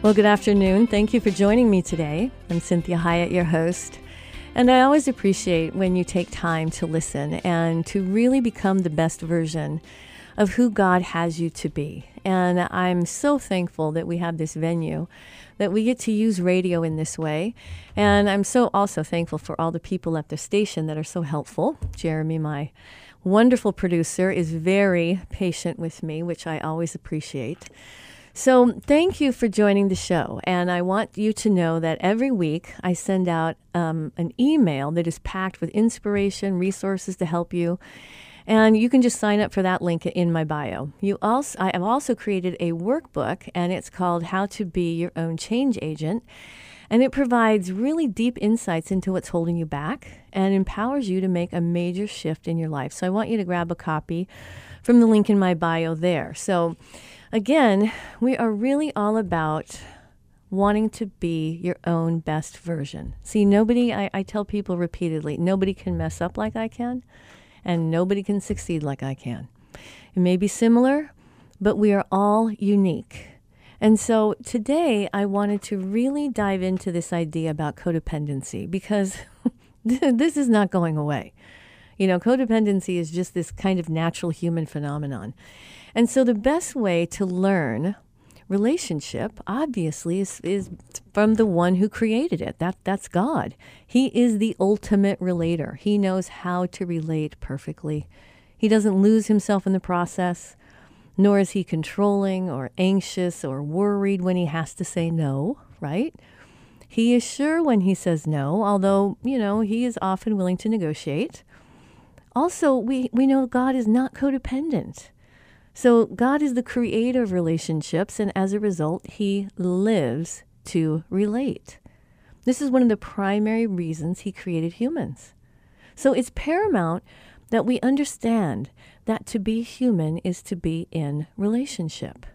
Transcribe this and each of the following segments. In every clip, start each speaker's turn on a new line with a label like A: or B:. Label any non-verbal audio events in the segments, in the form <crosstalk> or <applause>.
A: Well, good afternoon. Thank you for joining me today. I'm Cinthia Hiett, your host. And I always appreciate when you take time to listen and to really become the best version of who God has you to be. And I'm so thankful that we have this venue, that we get to use radio in this way. And I'm so also thankful for all the people at the station that are so helpful. Jeremy, my wonderful producer, is very patient with me, which I always appreciate. So, thank you for joining the show. And I want you to know that every week I send out um, an email that is packed with inspiration, resources to help you. And you can just sign up for that link in my bio. You also, I have also created a workbook, and it's called How to Be Your Own Change Agent. And it provides really deep insights into what's holding you back and empowers you to make a major shift in your life. So I want you to grab a copy from the link in my bio there. So, again, we are really all about wanting to be your own best version. See, nobody, I, I tell people repeatedly, nobody can mess up like I can and nobody can succeed like I can. It may be similar, but we are all unique. And so today I wanted to really dive into this idea about codependency because <laughs> this is not going away. You know, codependency is just this kind of natural human phenomenon. And so the best way to learn relationship obviously is, is from the one who created it. That that's God. He is the ultimate relator. He knows how to relate perfectly. He doesn't lose himself in the process, nor is he controlling or anxious or worried when he has to say no, right? He is sure when he says no, although, you know, he is often willing to negotiate. Also, we, we know God is not codependent. So God is the creator of relationships, and as a result, He lives to relate. This is one of the primary reasons He created humans. So it's paramount that we understand that to be human is to be in relationship.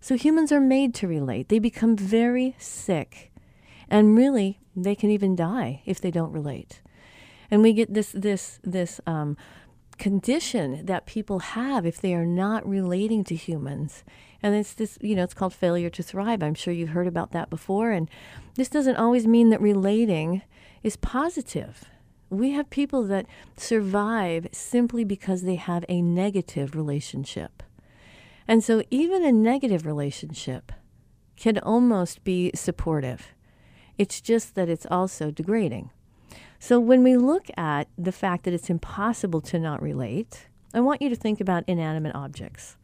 A: So humans are made to relate. They become very sick, and really, they can even die if they don't relate. And we get this this this um, condition that people have if they are not relating to humans. And it's this, you know, it's called failure to thrive. I'm sure you've heard about that before. And this doesn't always mean that relating is positive. We have people that survive simply because they have a negative relationship. And so even a negative relationship can almost be supportive. It's just that it's also degrading. So when we look at the fact that it's impossible to not relate, I want you to think about inanimate objects.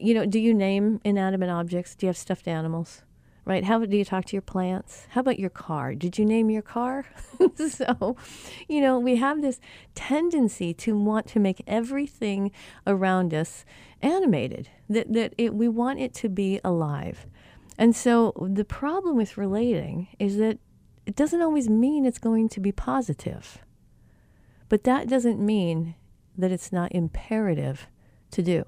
A: You know, do you name inanimate objects? Do you have stuffed animals? Right? How do you talk to your plants? How about your car? Did you name your car? <laughs> so, you know, we have this tendency to want to make everything around us animated. That that it, we want it to be alive. And so the problem with relating is that it doesn't always mean it's going to be positive. But that doesn't mean that it's not imperative to do.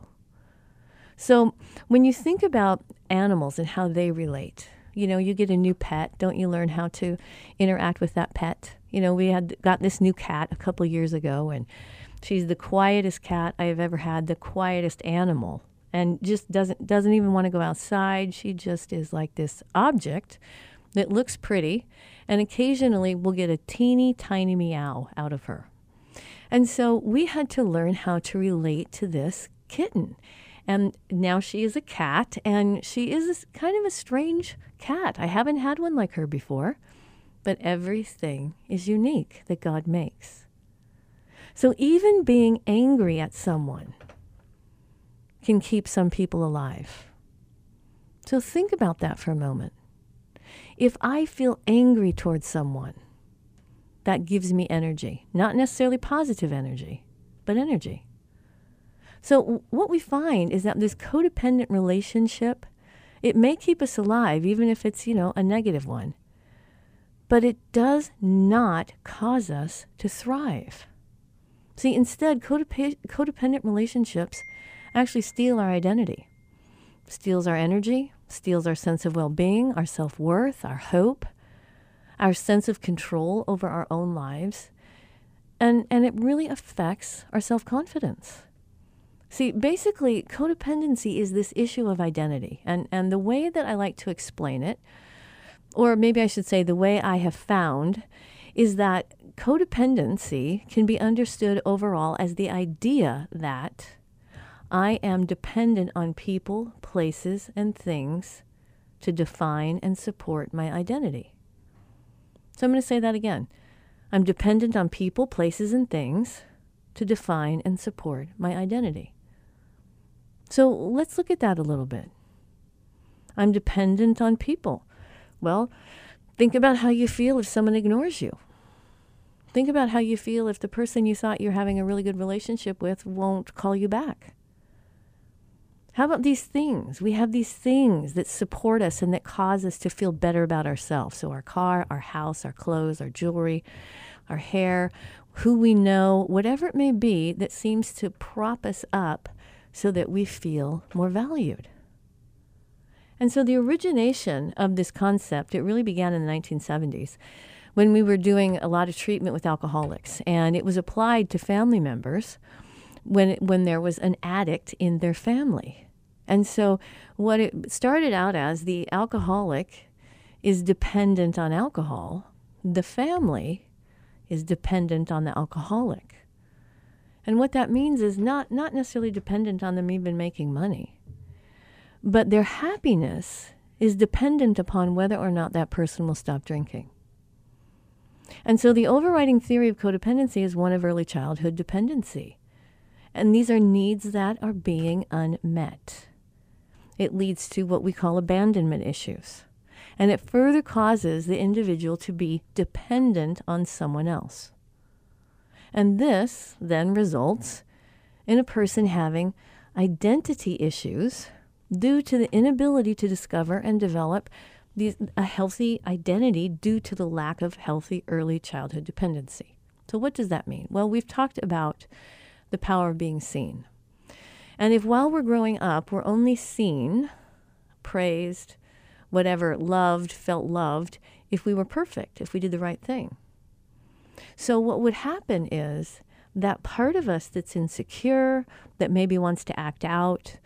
A: So when you think about animals and how they relate, You know, you get a new pet, don't you learn how to interact with that pet? You know, we had got this new cat a couple years ago, and she's the quietest cat I have ever had, the quietest animal, and just doesn't doesn't even want to go outside. She just is like this object that looks pretty, and occasionally we'll get a teeny tiny meow out of her. And so we had to learn how to relate to this kitten. And now she is a cat, and she is kind of a strange cat. I haven't had one like her before, but everything is unique that God makes. So even being angry at someone can keep some people alive. So think about that for a moment. If I feel angry towards someone, that gives me energy, not necessarily positive energy, but energy. So what we find is that this codependent relationship, it may keep us alive even if it's, you know, a negative one. But it does not cause us to thrive. See, instead, codep- codependent relationships actually steal our identity, steals our energy, steals our sense of well-being, our self-worth, our hope, our sense of control over our own lives, and, and it really affects our self confidence. See, basically, codependency is this issue of identity. And, and the way that I like to explain it, or maybe I should say the way I have found, is that codependency can be understood overall as the idea that I am dependent on people, places, and things to define and support my identity. So I'm going to say that again. I'm dependent on people, places, and things to define and support my identity. So let's look at that a little bit. I'm dependent on people. Well, think about how you feel if someone ignores you. Think about how you feel if the person you thought you're having a really good relationship with won't call you back. How about these things? We have these things that support us and that cause us to feel better about ourselves. So, our car, our house, our clothes, our jewelry, our hair, who we know, whatever it may be that seems to prop us up so that we feel more valued. And so, the origination of this concept, it really began in the 1970s when we were doing a lot of treatment with alcoholics, and it was applied to family members when, when there was an addict in their family. And so, what it started out as the alcoholic is dependent on alcohol, the family is dependent on the alcoholic. And what that means is not, not necessarily dependent on them even making money, but their happiness is dependent upon whether or not that person will stop drinking. And so the overriding theory of codependency is one of early childhood dependency. And these are needs that are being unmet it leads to what we call abandonment issues. And it further causes the individual to be dependent on someone else. And this then results in a person having identity issues due to the inability to discover and develop these, a healthy identity due to the lack of healthy early childhood dependency. So, what does that mean? Well, we've talked about the power of being seen. And if while we're growing up, we're only seen, praised, whatever, loved, felt loved, if we were perfect, if we did the right thing. So, what would happen is that part of us that's insecure, that maybe wants to act out,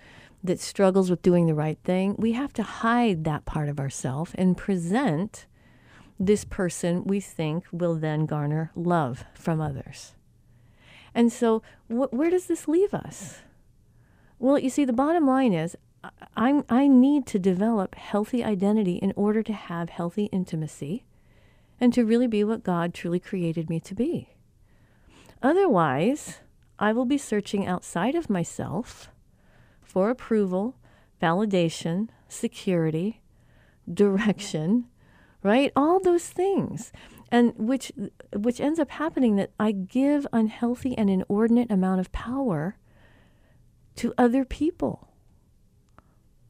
A: that struggles with doing the right thing, we have to hide that part of ourselves and present this person we think will then garner love from others. And so, wh- where does this leave us? Well, you see, the bottom line is i I need to develop healthy identity in order to have healthy intimacy and to really be what God truly created me to be. Otherwise, I will be searching outside of myself for approval, validation, security, direction, right? All those things. And which which ends up happening that I give unhealthy and inordinate amount of power to other people.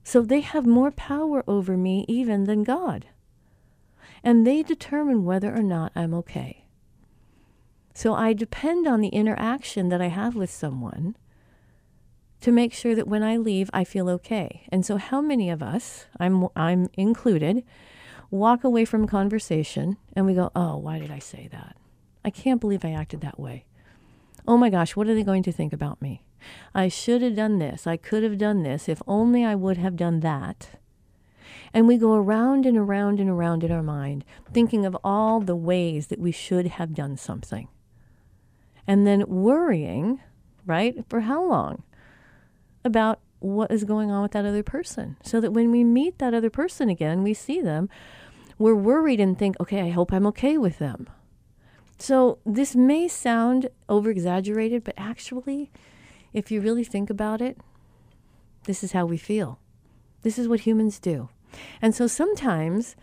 A: So they have more power over me even than God. And they determine whether or not I'm okay. So I depend on the interaction that I have with someone to make sure that when I leave, I feel okay. And so, how many of us, I'm, I'm included, walk away from conversation and we go, oh, why did I say that? I can't believe I acted that way. Oh my gosh, what are they going to think about me? I should have done this. I could have done this. If only I would have done that. And we go around and around and around in our mind, thinking of all the ways that we should have done something. And then worrying, right, for how long? About what is going on with that other person. So that when we meet that other person again, we see them, we're worried and think, okay, I hope I'm okay with them. So this may sound over exaggerated, but actually, if you really think about it, this is how we feel. This is what humans do. And so sometimes,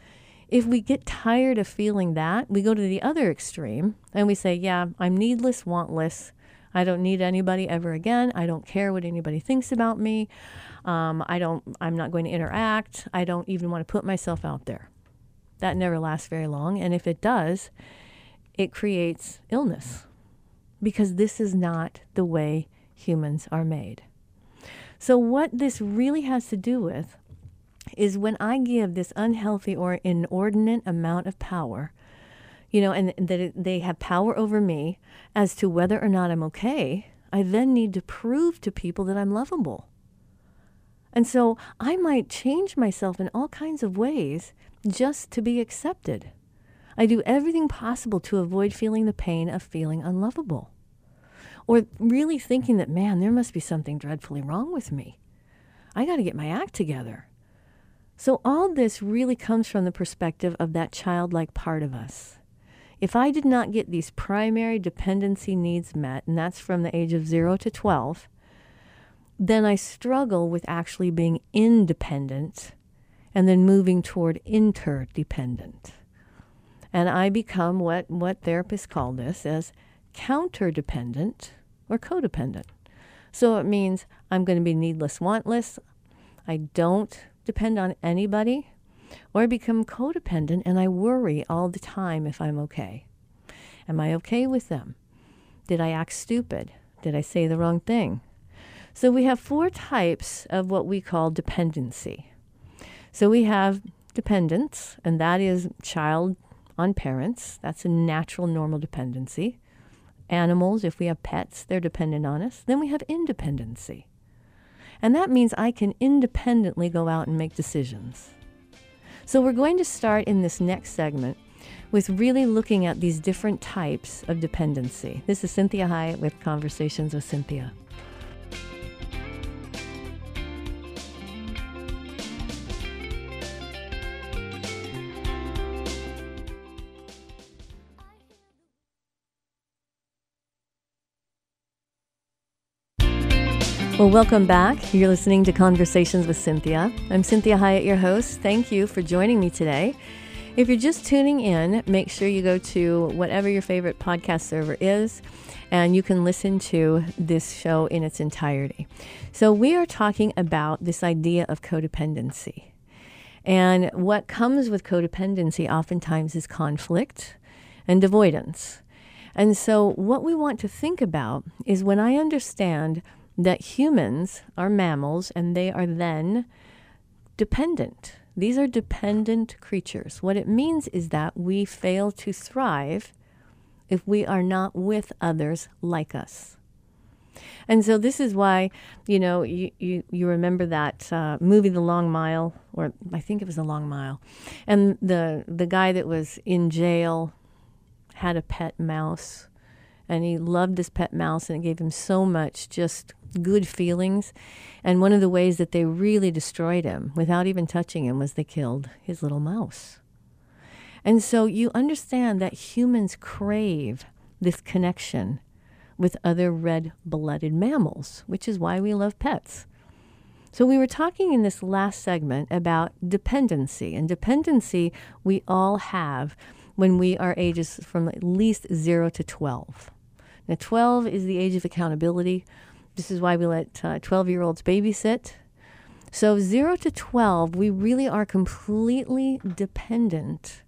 A: if we get tired of feeling that, we go to the other extreme and we say, Yeah, I'm needless, wantless. I don't need anybody ever again. I don't care what anybody thinks about me. Um, I don't. I'm not going to interact. I don't even want to put myself out there. That never lasts very long, and if it does, it creates illness because this is not the way humans are made. So, what this really has to do with is when I give this unhealthy or inordinate amount of power, you know, and that they have power over me as to whether or not I'm okay, I then need to prove to people that I'm lovable. And so I might change myself in all kinds of ways just to be accepted. I do everything possible to avoid feeling the pain of feeling unlovable. Or really thinking that, man, there must be something dreadfully wrong with me. I got to get my act together. So, all this really comes from the perspective of that childlike part of us. If I did not get these primary dependency needs met, and that's from the age of 0 to 12, then I struggle with actually being independent and then moving toward interdependent. And I become what, what therapists call this as counterdependent or codependent. So it means I'm going to be needless, wantless. I don't depend on anybody, or I become codependent and I worry all the time if I'm okay. Am I okay with them? Did I act stupid? Did I say the wrong thing? So we have four types of what we call dependency. So we have dependence, and that is child on parents. That's a natural, normal dependency. Animals, if we have pets, they're dependent on us. Then we have independency. And that means I can independently go out and make decisions. So we're going to start in this next segment with really looking at these different types of dependency. This is Cinthia Hiett with Conversations with Cinthia. Well, welcome back. You're listening to Conversations with Cinthia. I'm Cinthia Hiett, your host. Thank you for joining me today. If you're just tuning in, make sure you go to whatever your favorite podcast server is and you can listen to this show in its entirety. So, we are talking about this idea of codependency. And what comes with codependency oftentimes is conflict and avoidance. And so, what we want to think about is when I understand that humans are mammals and they are then dependent. These are dependent creatures. What it means is that we fail to thrive if we are not with others like us. And so this is why, you know, you, you, you remember that uh, movie, The Long Mile, or I think it was The Long Mile. And the, the guy that was in jail had a pet mouse and he loved his pet mouse and it gave him so much just good feelings. And one of the ways that they really destroyed him without even touching him was they killed his little mouse. And so you understand that humans crave this connection with other red blooded mammals, which is why we love pets. So, we were talking in this last segment about dependency, and dependency we all have when we are ages from at least 0 to 12. Now, 12 is the age of accountability. This is why we let 12 uh, year olds babysit. So, 0 to 12, we really are completely dependent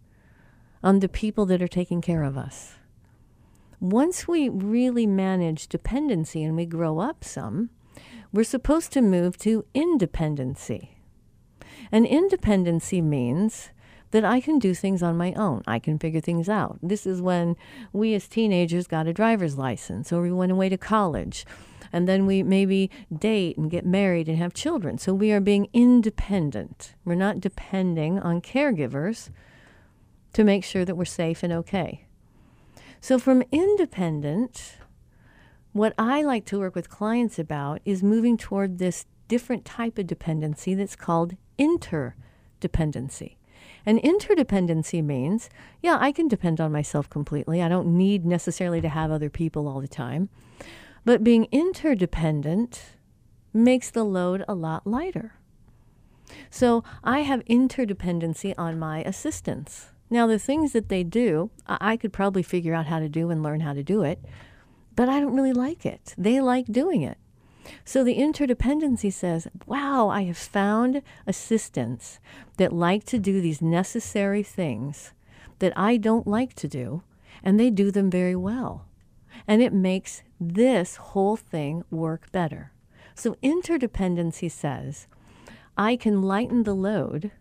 A: on the people that are taking care of us. Once we really manage dependency and we grow up some, we're supposed to move to independency. And independency means that I can do things on my own. I can figure things out. This is when we as teenagers got a driver's license or we went away to college. And then we maybe date and get married and have children. So we are being independent. We're not depending on caregivers to make sure that we're safe and okay. So, from independent, what I like to work with clients about is moving toward this different type of dependency that's called interdependency. And interdependency means, yeah, I can depend on myself completely. I don't need necessarily to have other people all the time. But being interdependent makes the load a lot lighter. So I have interdependency on my assistants. Now, the things that they do, I could probably figure out how to do and learn how to do it, but I don't really like it. They like doing it. So the interdependency says, wow, I have found assistants that like to do these necessary things that I don't like to do, and they do them very well. And it makes this whole thing work better. So interdependency says, I can lighten the load,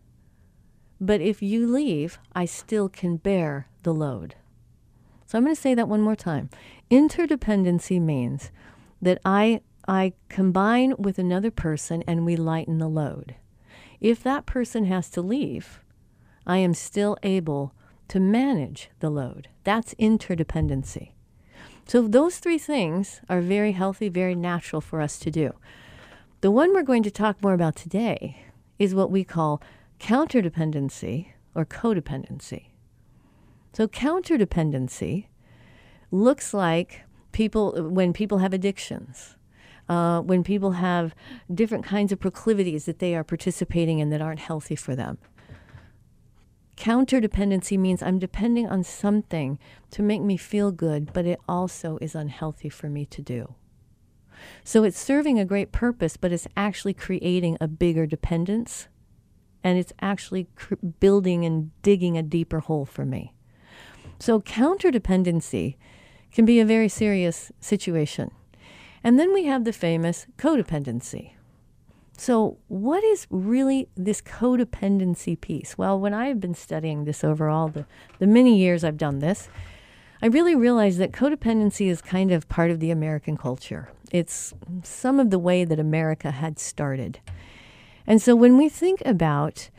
A: but if you leave, I still can bear the load. So I'm going to say that one more time. Interdependency means that I I combine with another person and we lighten the load. If that person has to leave, I am still able to manage the load. That's interdependency. So, those three things are very healthy, very natural for us to do. The one we're going to talk more about today is what we call counterdependency or codependency. So, counterdependency looks like people when people have addictions uh, when people have different kinds of proclivities that they are participating in that aren't healthy for them. Counterdependency means I'm depending on something to make me feel good, but it also is unhealthy for me to do. So it's serving a great purpose, but it's actually creating a bigger dependence and it's actually cr- building and digging a deeper hole for me. So counterdependency can be a very serious situation. And then we have the famous codependency. So, what is really this codependency piece? Well, when I've been studying this over all the, the many years I've done this, I really realized that codependency is kind of part of the American culture. It's some of the way that America had started. And so, when we think about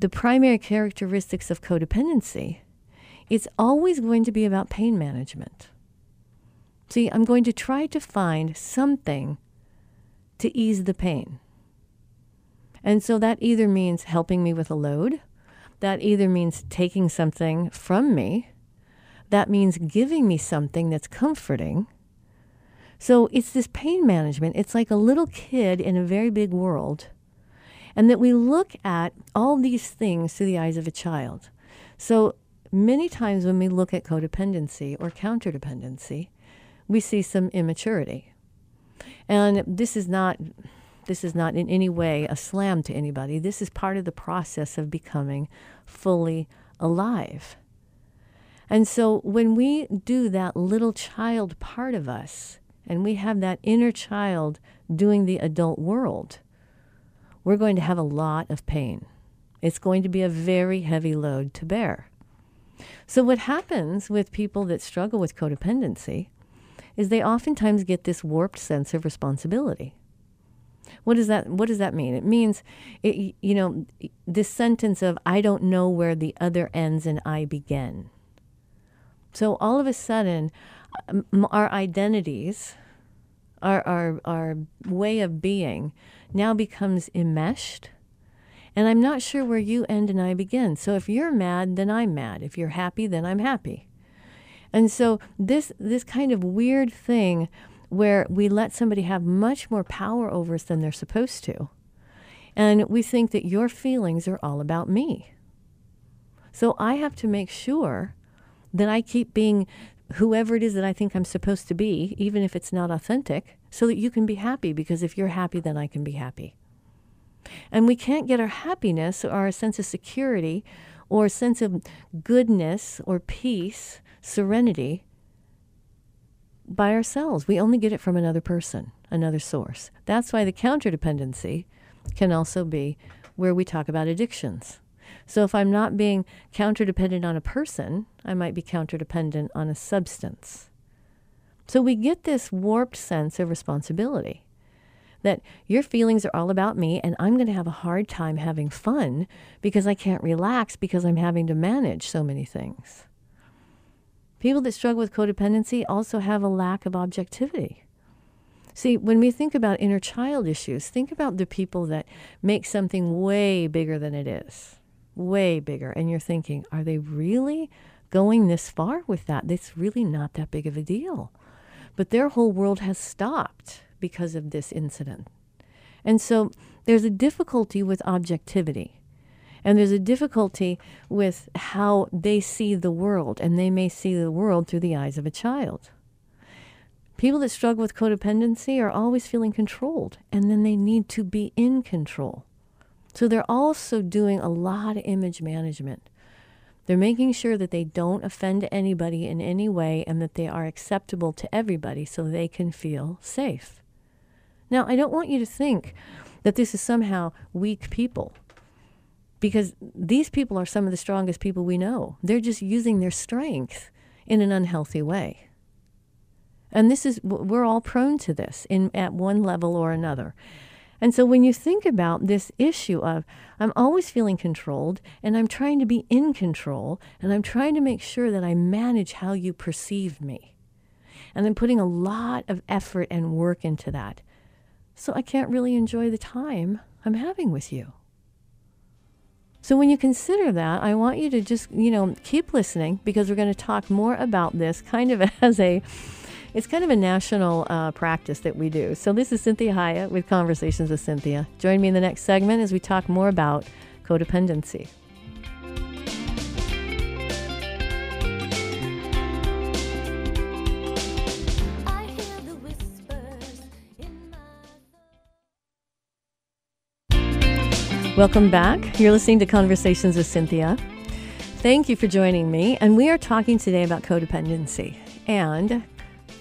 A: the primary characteristics of codependency, it's always going to be about pain management. See, I'm going to try to find something to ease the pain. And so that either means helping me with a load, that either means taking something from me, that means giving me something that's comforting. So it's this pain management. It's like a little kid in a very big world. And that we look at all these things through the eyes of a child. So many times when we look at codependency or counterdependency, we see some immaturity. And this is not this is not in any way a slam to anybody. This is part of the process of becoming fully alive. And so when we do that little child part of us, and we have that inner child doing the adult world, we're going to have a lot of pain. It's going to be a very heavy load to bear. So, what happens with people that struggle with codependency is they oftentimes get this warped sense of responsibility. What does that what does that mean? It means it, you know this sentence of I don't know where the other ends and I begin. So all of a sudden um, our identities our, our our way of being now becomes enmeshed and I'm not sure where you end and I begin. So if you're mad, then I'm mad. If you're happy, then I'm happy. And so this this kind of weird thing where we let somebody have much more power over us than they're supposed to. And we think that your feelings are all about me. So I have to make sure that I keep being whoever it is that I think I'm supposed to be, even if it's not authentic, so that you can be happy. Because if you're happy, then I can be happy. And we can't get our happiness or our sense of security or sense of goodness or peace serenity by ourselves. We only get it from another person, another source. That's why the counterdependency can also be where we talk about addictions. So if I'm not being counterdependent on a person, I might be counterdependent on a substance. So we get this warped sense of responsibility that your feelings are all about me and I'm going to have a hard time having fun because I can't relax because I'm having to manage so many things. People that struggle with codependency also have a lack of objectivity. See, when we think about inner child issues, think about the people that make something way bigger than it is, way bigger. And you're thinking, are they really going this far with that? It's really not that big of a deal. But their whole world has stopped because of this incident. And so there's a difficulty with objectivity. And there's a difficulty with how they see the world, and they may see the world through the eyes of a child. People that struggle with codependency are always feeling controlled, and then they need to be in control. So they're also doing a lot of image management. They're making sure that they don't offend anybody in any way and that they are acceptable to everybody so they can feel safe. Now, I don't want you to think that this is somehow weak people because these people are some of the strongest people we know. They're just using their strength in an unhealthy way. And this is, we're all prone to this in, at one level or another. And so when you think about this issue of, I'm always feeling controlled and I'm trying to be in control and I'm trying to make sure that I manage how you perceive me. And I'm putting a lot of effort and work into that. So I can't really enjoy the time I'm having with you. So when you consider that, I want you to just, you know, keep listening because we're going to talk more about this kind of <laughs> as a it's kind of a national uh, practice that we do. So this is Cinthia Hiett with Conversations with Cinthia. Join me in the next segment as we talk more about codependency. Welcome back. You're listening to Conversations with Cinthia. Thank you for joining me. And we are talking today about codependency and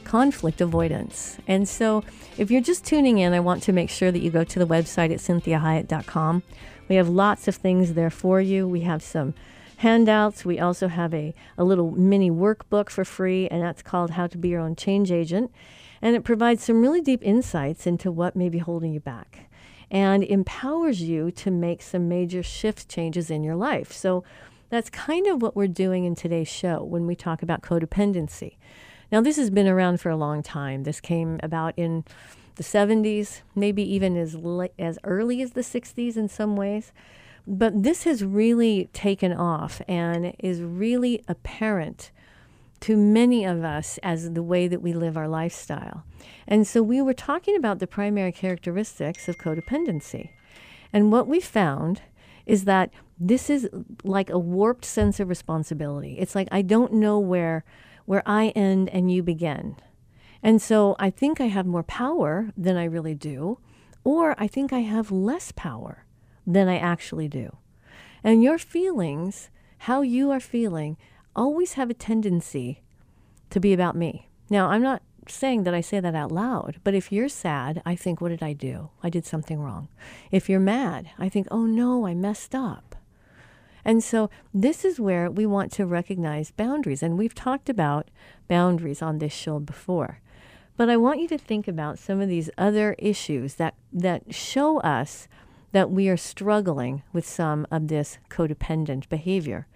A: conflict avoidance. And so, if you're just tuning in, I want to make sure that you go to the website at cinthiahiett.com. We have lots of things there for you. We have some handouts. We also have a, a little mini workbook for free, and that's called How to Be Your Own Change Agent. And it provides some really deep insights into what may be holding you back and empowers you to make some major shift changes in your life. So that's kind of what we're doing in today's show when we talk about codependency. Now, this has been around for a long time. This came about in the 70s, maybe even as, as early as the 60s in some ways. But this has really taken off and is really apparent to many of us as the way that we live our lifestyle. And so we were talking about the primary characteristics of codependency. And what we found is that this is like a warped sense of responsibility. It's like I don't know where where I end and you begin. And so I think I have more power than I really do, or I think I have less power than I actually do. And your feelings, how you are feeling, always have a tendency to be about me. Now, I'm not saying that I say that out loud, but if you're sad, I think, what did I do? I did something wrong. If you're mad, I think, oh no, I messed up. And so this is where we want to recognize boundaries. And we've talked about boundaries on this show before. But I want you to think about some of these other issues that, that show us that we are struggling with some of this codependent behavior.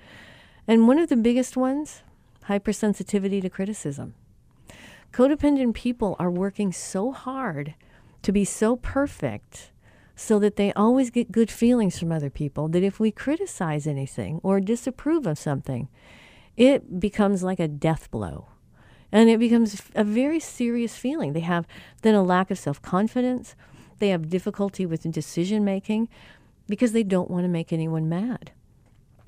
A: And one of the biggest ones, hypersensitivity to criticism. Codependent people are working so hard to be so perfect so that they always get good feelings from other people that if we criticize anything or disapprove of something, it becomes like a death blow. And it becomes a very serious feeling. They have then a lack of self confidence. They have difficulty with decision making because they don't want to make anyone mad.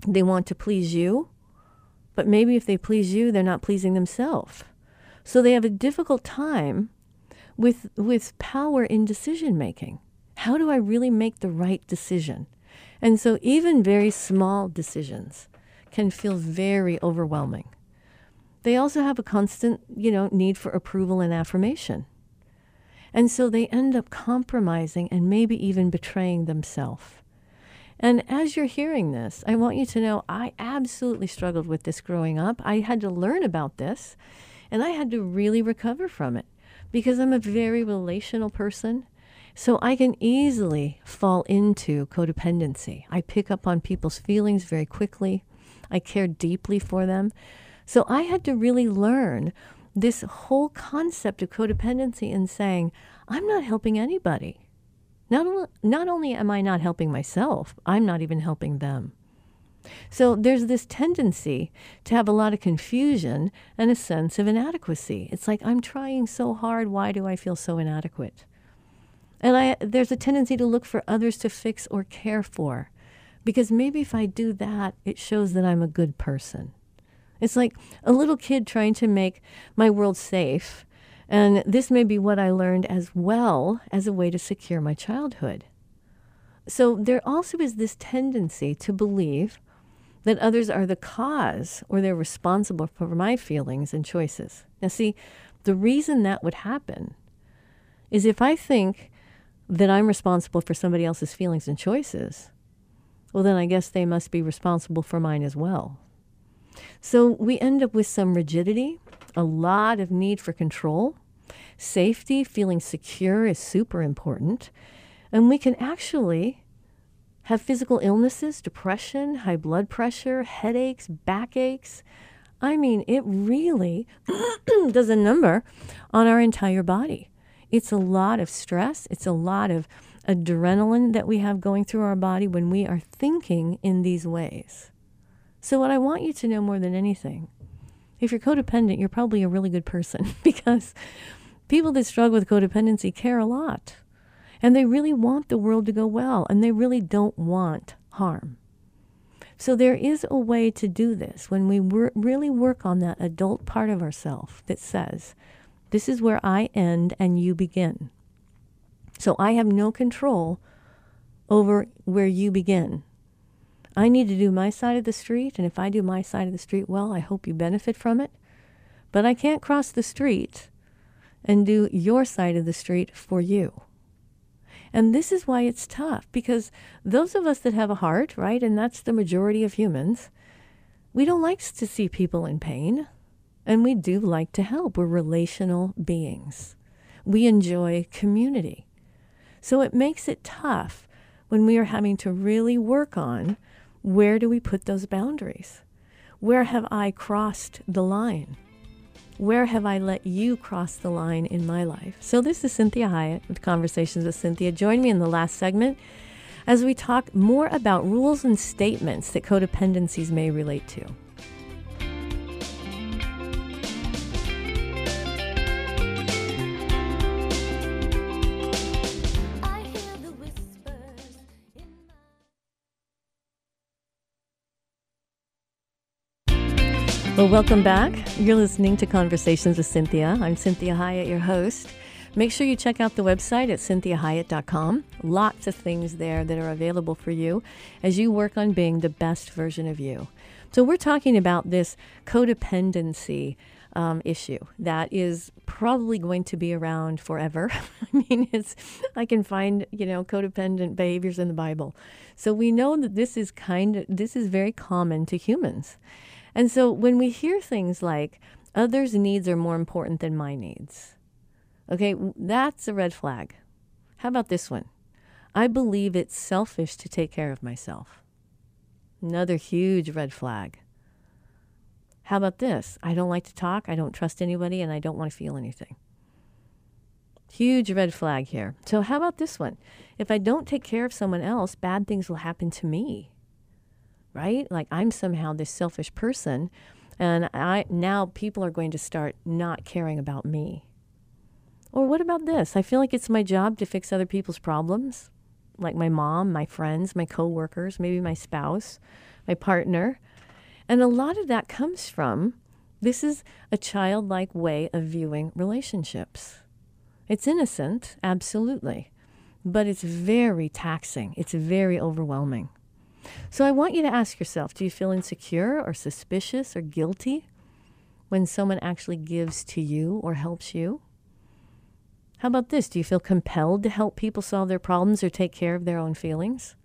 A: They want to please you, but maybe if they please you, they're not pleasing themselves. So they have a difficult time with, with power in decision making. How do I really make the right decision? And so even very small decisions can feel very overwhelming. they also have a constant, you know, need for approval and affirmation. And so they end up compromising and maybe even betraying themselves. And as you're hearing this, I want you to know I absolutely struggled with this growing up. I had to learn about this and I had to really recover from it because I'm a very relational person. So I can easily fall into codependency. I pick up on people's feelings very quickly. I care deeply for them. So I had to really learn this whole concept of codependency and saying, I'm not helping anybody. Not, not only am I not helping myself, I'm not even helping them. So there's this tendency to have a lot of confusion and a sense of inadequacy. It's like, I'm trying so hard. Why do I feel so inadequate? And I, there's a tendency to look for others to fix or care for. Because maybe if I do that, it shows that I'm a good person. It's like a little kid trying to make my world safe and this may be what I learned as well as a way to secure my childhood. So there also is this tendency to believe that others are the cause or they're responsible for my feelings and choices. Now, see, the reason that would happen is if I think that I'm responsible for somebody else's feelings and choices, well, then I guess they must be responsible for mine as well. So we end up with some rigidity a lot of need for control. Safety, feeling secure is super important. And we can actually have physical illnesses, depression, high blood pressure, headaches, backaches. I mean, it really <clears throat> does a number on our entire body. It's a lot of stress, it's a lot of adrenaline that we have going through our body when we are thinking in these ways. So, what I want you to know more than anything if you're codependent, you're probably a really good person <laughs> because people that struggle with codependency care a lot. And they really want the world to go well, and they really don't want harm. So there is a way to do this when we wor- really work on that adult part of ourself that says, this is where I end and you begin. So I have no control over where you begin. I need to do my side of the street, and if I do my side of the street well, I hope you benefit from it. But I can't cross the street and do your side of the street for you. And this is why it's tough because those of us that have a heart, right, and that's the majority of humans, we don't like to see people in pain. And we do like to help. We're relational beings. We enjoy community. So it makes it tough when we are having to really work on where do we put those boundaries? Where have I crossed the line? Where have I let you cross the line in my life? So, this is Cinthia Hiett with Conversations with Cinthia. Join me in the last segment as we talk more about rules and statements that codependencies may relate to. Well, welcome back. You're listening to Conversations with Cinthia. I'm Cinthia Hiett, your host. Make sure you check out the website at cinthiahiett.com. Lots of things there that are available for you as you work on being the best version of you. So, we're talking about this codependency um, issue that is probably going to be around forever. <laughs> I mean, it's I can find you know codependent behaviors in the Bible, so we know that this is kind of this is very common to humans. And so when we hear things like others' needs are more important than my needs, okay, that's a red flag. How about this one? I believe it's selfish to take care of myself. Another huge red flag. How about this? I don't like to talk, I don't trust anybody, and I don't want to feel anything. Huge red flag here. So, how about this one? If I don't take care of someone else, bad things will happen to me right? Like I'm somehow this selfish person and I now people are going to start not caring about me. Or what about this? I feel like it's my job to fix other people's problems, like my mom, my friends, my coworkers, maybe my spouse, my partner. And a lot of that comes from this is a childlike way of viewing relationships. It's innocent, absolutely, but it's very taxing. It's very overwhelming. So I want you to ask yourself do you feel insecure or suspicious or guilty when someone actually gives to you or helps you? How about this? Do you feel compelled to help people solve their problems or take care of their own feelings?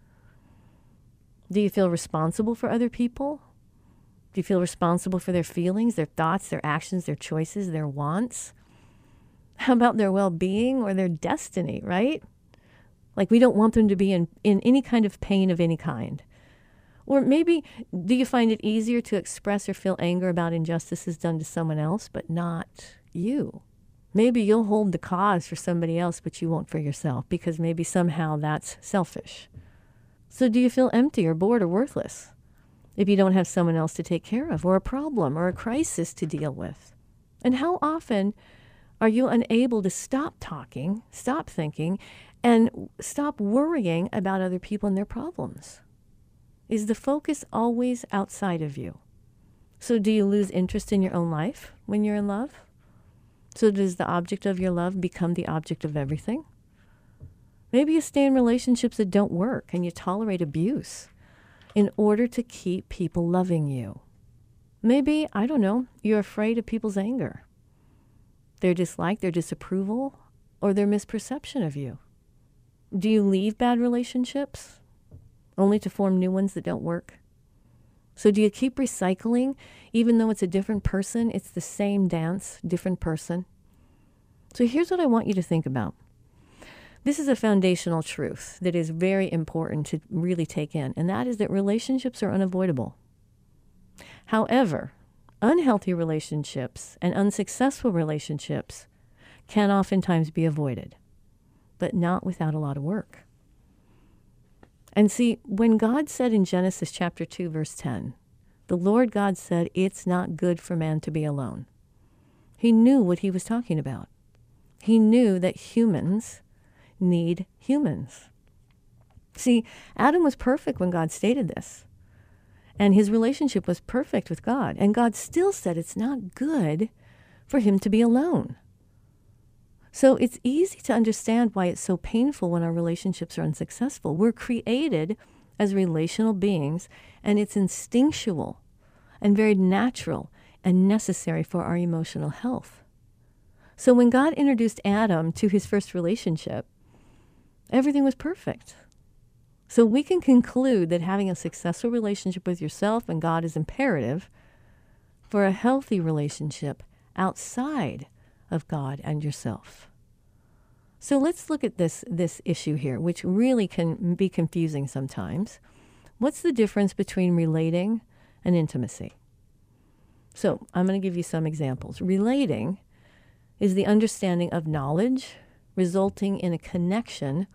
A: Do you feel responsible for other people? Do you feel responsible for their feelings, their thoughts, their actions, their choices, their wants? <laughs> How about their well being or their destiny, right? Like we don't want them to be in, in any kind of pain of any kind. Or maybe do you find it easier to express or feel anger about injustices done to someone else, but not you? Maybe you'll hold the cause for somebody else, but you won't for yourself because maybe somehow that's selfish. So, do you feel empty or bored or worthless if you don't have someone else to take care of, or a problem or a crisis to deal with? And how often are you unable to stop talking, stop thinking, and stop worrying about other people and their problems? Is the focus always outside of you? So, do you lose interest in your own life when you're in love? So, does the object of your love become the object of everything? Maybe you stay in relationships that don't work and you tolerate abuse in order to keep people loving you. Maybe, I don't know, you're afraid of people's anger, their dislike, their disapproval, or their misperception of you. Do you leave bad relationships only to form new ones that don't work? So, do you keep recycling even though it's a different person? It's the same dance, different person. So, here's what I want you to think about this is a foundational truth that is very important to really take in, and that is that relationships are unavoidable. However, unhealthy relationships and unsuccessful relationships can oftentimes be avoided, but not without a lot of work. And see, when God said in Genesis chapter 2, verse 10, the Lord God said, It's not good for man to be alone. He knew what he was talking about. He knew that humans need humans. See, Adam was perfect when God stated this. And his relationship was perfect with God. And God still said it's not good for him to be alone. So it's easy to understand why it's so painful when our relationships are unsuccessful. We're created as relational beings, and it's instinctual and very natural and necessary for our emotional health. So when God introduced Adam to his first relationship, everything was perfect. So we can conclude that having a successful relationship with yourself and God is imperative for a healthy relationship outside of God and yourself. So let's look at this this issue here, which really can be confusing sometimes. What's the difference between relating and intimacy? So, I'm going to give you some examples. Relating is the understanding of knowledge resulting in a connection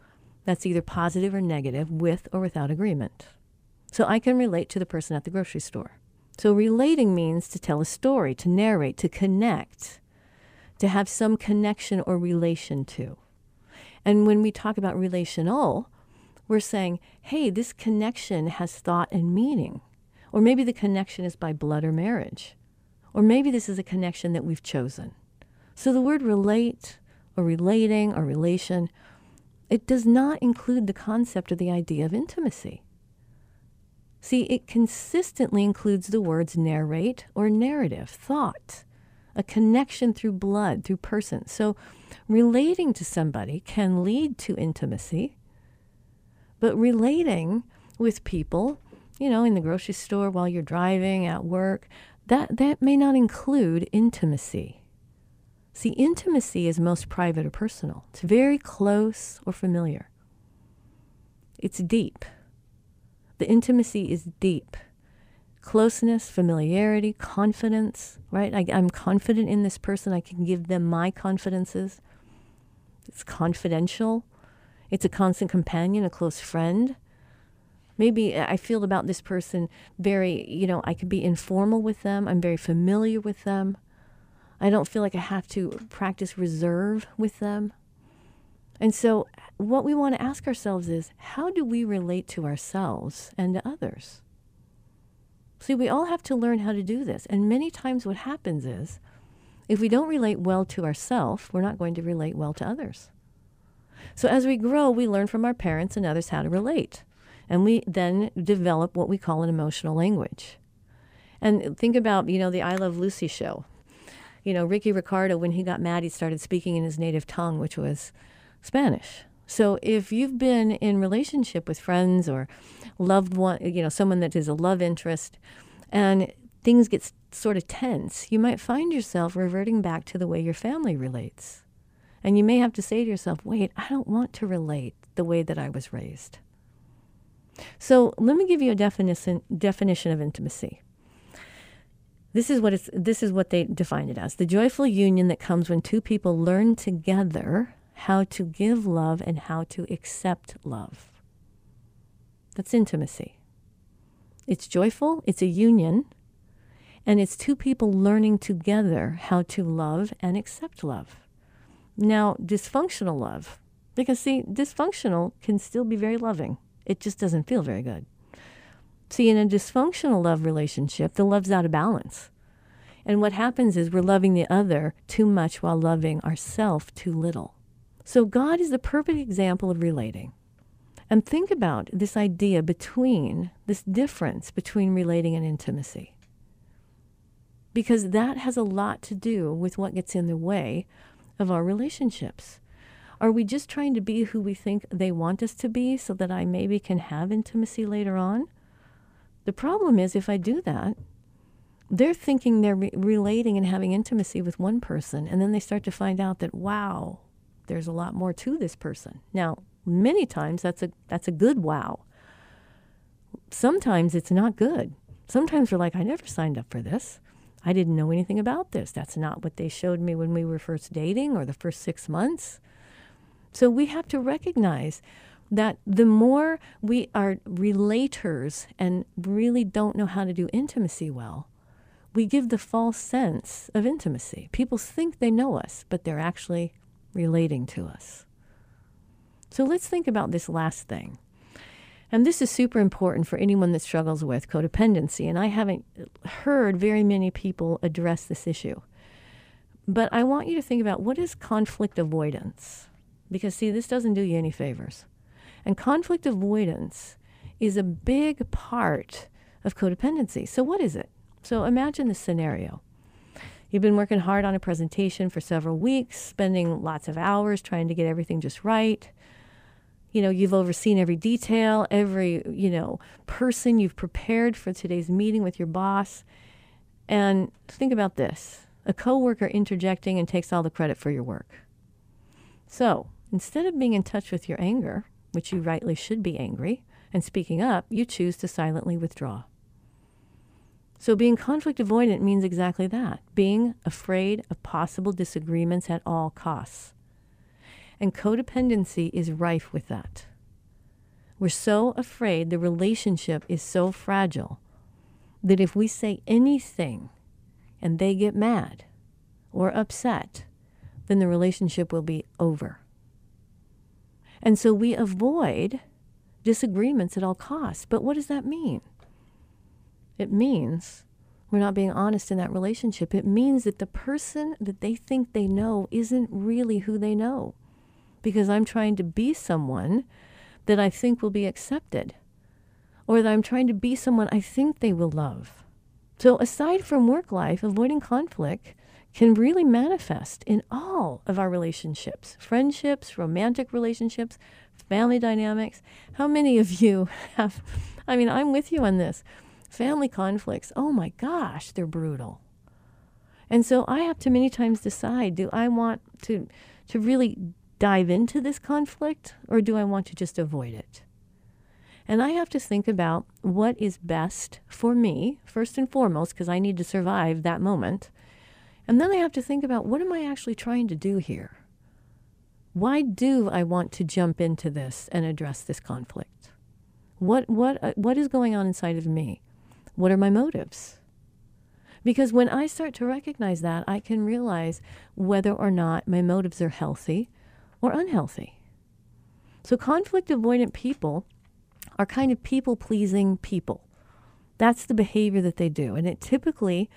A: that's either positive or negative, with or without agreement. So I can relate to the person at the grocery store. So relating means to tell a story, to narrate, to connect, to have some connection or relation to. And when we talk about relational, we're saying, hey, this connection has thought and meaning. Or maybe the connection is by blood or marriage. Or maybe this is a connection that we've chosen. So the word relate or relating or relation it does not include the concept or the idea of intimacy. See, it consistently includes the words narrate or narrative, thought, a connection through blood, through person. So, relating to somebody can lead to intimacy, but relating with people, you know, in the grocery store while you're driving, at work, that, that may not include intimacy. See, intimacy is most private or personal. It's very close or familiar. It's deep. The intimacy is deep. Closeness, familiarity, confidence, right? I, I'm confident in this person. I can give them my confidences. It's confidential. It's a constant companion, a close friend. Maybe I feel about this person very, you know, I can be informal with them. I'm very familiar with them. I don't feel like I have to practice reserve with them. And so, what we want to ask ourselves is how do we relate to ourselves and to others? See, we all have to learn how to do this. And many times, what happens is if we don't relate well to ourselves, we're not going to relate well to others. So, as we grow, we learn from our parents and others how to relate. And we then develop what we call an emotional language. And think about, you know, the I Love Lucy show You know, Ricky Ricardo, when he got mad, he started speaking in his native tongue, which was Spanish. So if you've been in relationship with friends or loved one, you know, someone that is a love interest, and things get sort of tense, you might find yourself reverting back to the way your family relates. And you may have to say to yourself, wait, I don't want to relate the way that I was raised. So let me give you a definition, definition of intimacy. This is what it's this is what they define it as. The joyful union that comes when two people learn together how to give love and how to accept love. That's intimacy. It's joyful, it's a union, and it's two people learning together how to love and accept love. Now, dysfunctional love, because see, dysfunctional can still be very loving. It just doesn't feel very good. See, in a dysfunctional love relationship, the love's out of balance. And what happens is we're loving the other too much while loving ourselves too little. So God is the perfect example of relating. And think about this idea between, this difference between relating and intimacy. Because that has a lot to do with what gets in the way of our relationships. Are we just trying to be who we think they want us to be so that I maybe can have intimacy later on? The problem is if I do that, they're thinking they're re- relating and having intimacy with one person, and then they start to find out that, wow, there's a lot more to this person. Now, many times that's a that's a good wow. Sometimes it's not good. Sometimes we're like, I never signed up for this. I didn't know anything about this. That's not what they showed me when we were first dating or the first six months. So we have to recognize that the more we are relators and really don't know how to do intimacy well, we give the false sense of intimacy. People think they know us, but they're actually relating to us. So let's think about this last thing. And this is super important for anyone that struggles with codependency. And I haven't heard very many people address this issue. But I want you to think about what is conflict avoidance? Because, see, this doesn't do you any favors. And conflict avoidance is a big part of codependency. So, what is it? So, imagine this scenario. You've been working hard on a presentation for several weeks, spending lots of hours trying to get everything just right. You know, you've overseen every detail, every, you know, person you've prepared for today's meeting with your boss. And think about this a coworker interjecting and takes all the credit for your work. So, instead of being in touch with your anger, which you rightly should be angry, and speaking up, you choose to silently withdraw. So, being conflict avoidant means exactly that being afraid of possible disagreements at all costs. And codependency is rife with that. We're so afraid the relationship is so fragile that if we say anything and they get mad or upset, then the relationship will be over. And so we avoid disagreements at all costs. But what does that mean? It means we're not being honest in that relationship. It means that the person that they think they know isn't really who they know because I'm trying to be someone that I think will be accepted or that I'm trying to be someone I think they will love. So, aside from work life, avoiding conflict can really manifest in all of our relationships friendships, romantic relationships, family dynamics. How many of you <laughs> have? I mean, I'm with you on this Family conflicts, oh my gosh, they're brutal. And so I have to many times decide do I want to, to really dive into this conflict or do I want to just avoid it? And I have to think about what is best for me, first and foremost, because I need to survive that moment. And then I have to think about what am I actually trying to do here? Why do I want to jump into this and address this conflict? What, what, uh, what is going on inside of me? What are my motives? Because when I start to recognize that, I can realize whether or not my motives are healthy or unhealthy. So, conflict avoidant people are kind of people pleasing people. That's the behavior that they do. And it typically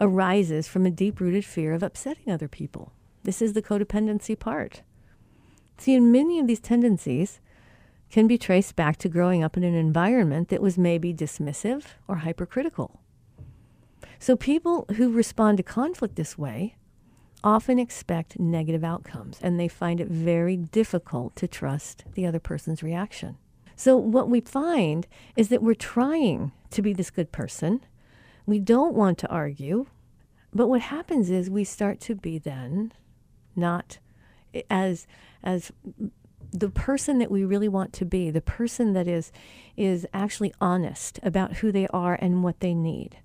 A: arises from a deep rooted fear of upsetting other people. This is the codependency part. See, in many of these tendencies, can be traced back to growing up in an environment that was maybe dismissive or hypercritical. So people who respond to conflict this way often expect negative outcomes and they find it very difficult to trust the other person's reaction. So, what we find is that we're trying to be this good person. We don't want to argue. But what happens is we start to be then not as, as the person that we really want to be, the person that is, is actually honest about who they are and what they need.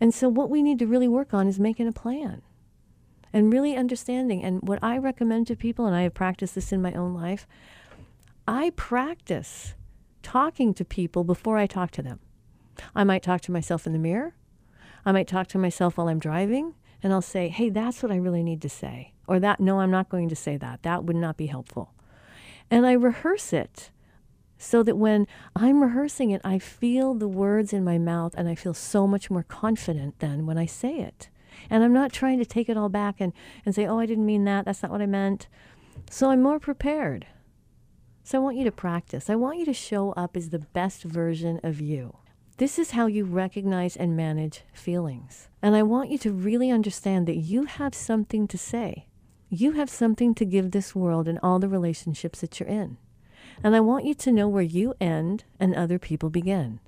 A: And so, what we need to really work on is making a plan and really understanding. And what I recommend to people, and I have practiced this in my own life, I practice talking to people before I talk to them. I might talk to myself in the mirror. I might talk to myself while I'm driving, and I'll say, hey, that's what I really need to say. Or that, no, I'm not going to say that. That would not be helpful. And I rehearse it so that when I'm rehearsing it, I feel the words in my mouth and I feel so much more confident than when I say it. And I'm not trying to take it all back and, and say, oh, I didn't mean that. That's not what I meant. So I'm more prepared. So I want you to practice. I want you to show up as the best version of you. This is how you recognize and manage feelings. And I want you to really understand that you have something to say. You have something to give this world and all the relationships that you're in. And I want you to know where you end and other people begin.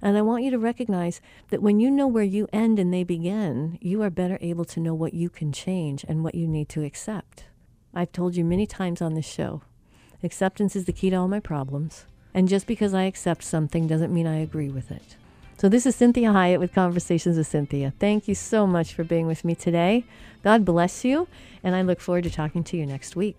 A: And I want you to recognize that when you know where you end and they begin, you are better able to know what you can change and what you need to accept. I've told you many times on this show acceptance is the key to all my problems. And just because I accept something doesn't mean I agree with it. So, this is Cinthia Hiett with Conversations with Cinthia. Thank you so much for being with me today. God bless you, and I look forward to talking to you next week.